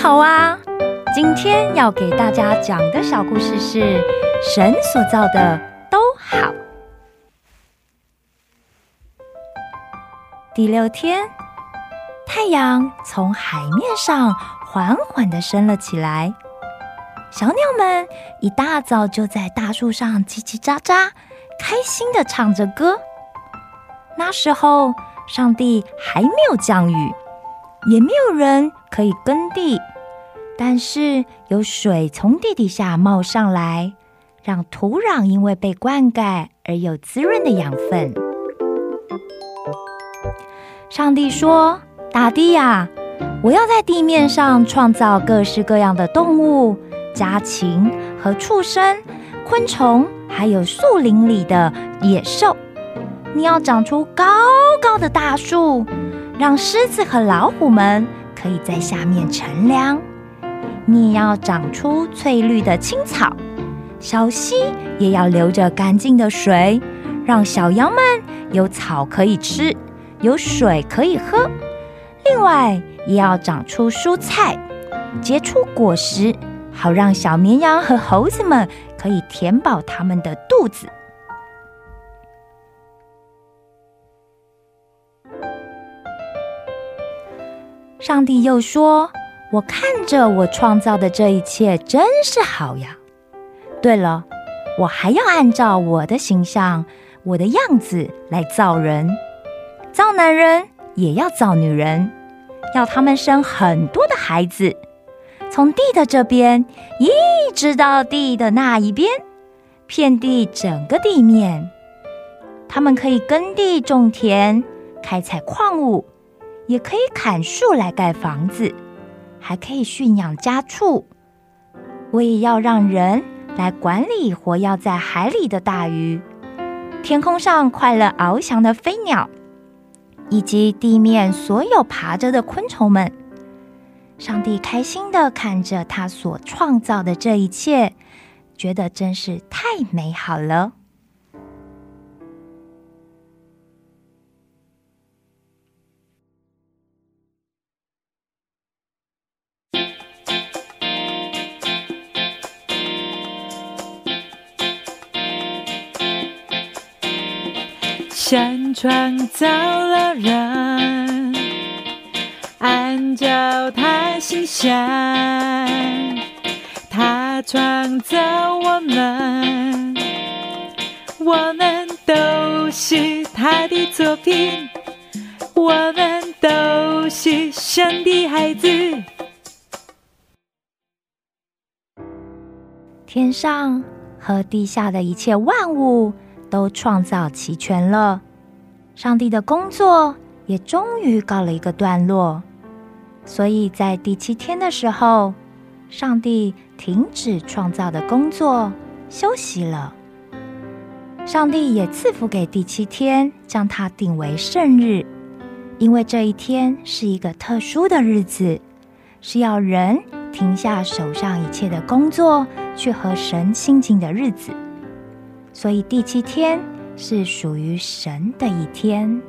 好啊！今天要给大家讲的小故事是：神所造的都好。第六天，太阳从海面上缓缓的升了起来，小鸟们一大早就在大树上叽叽喳喳，开心的唱着歌。那时候，上帝还没有降雨，也没有人可以耕地，但是有水从地底下冒上来，让土壤因为被灌溉而有滋润的养分。上帝说：“大地呀，我要在地面上创造各式各样的动物、家禽和畜生、昆虫，还有树林里的野兽。你要长出高高的大树，让狮子和老虎们可以在下面乘凉。你也要长出翠绿的青草，小溪也要流着干净的水，让小羊们有草可以吃。”有水可以喝，另外也要长出蔬菜，结出果实，好让小绵羊和猴子们可以填饱他们的肚子。上帝又说：“我看着我创造的这一切，真是好呀。对了，我还要按照我的形象、我的样子来造人。”造男人也要造女人，要他们生很多的孩子，从地的这边一直到地的那一边，遍地整个地面。他们可以耕地种田，开采矿物，也可以砍树来盖房子，还可以驯养家畜。我也要让人来管理活跃在海里的大鱼，天空上快乐翱翔的飞鸟。以及地面所有爬着的昆虫们，上帝开心的看着他所创造的这一切，觉得真是太美好了。神创造了人，按照他形象，他创造我们，我们都是他的作品，我们都是神的孩子。天上和地下的一切万物。都创造齐全了，上帝的工作也终于告了一个段落。所以在第七天的时候，上帝停止创造的工作，休息了。上帝也赐福给第七天，将它定为圣日，因为这一天是一个特殊的日子，是要人停下手上一切的工作，去和神亲近的日子。所以第七天是属于神的一天。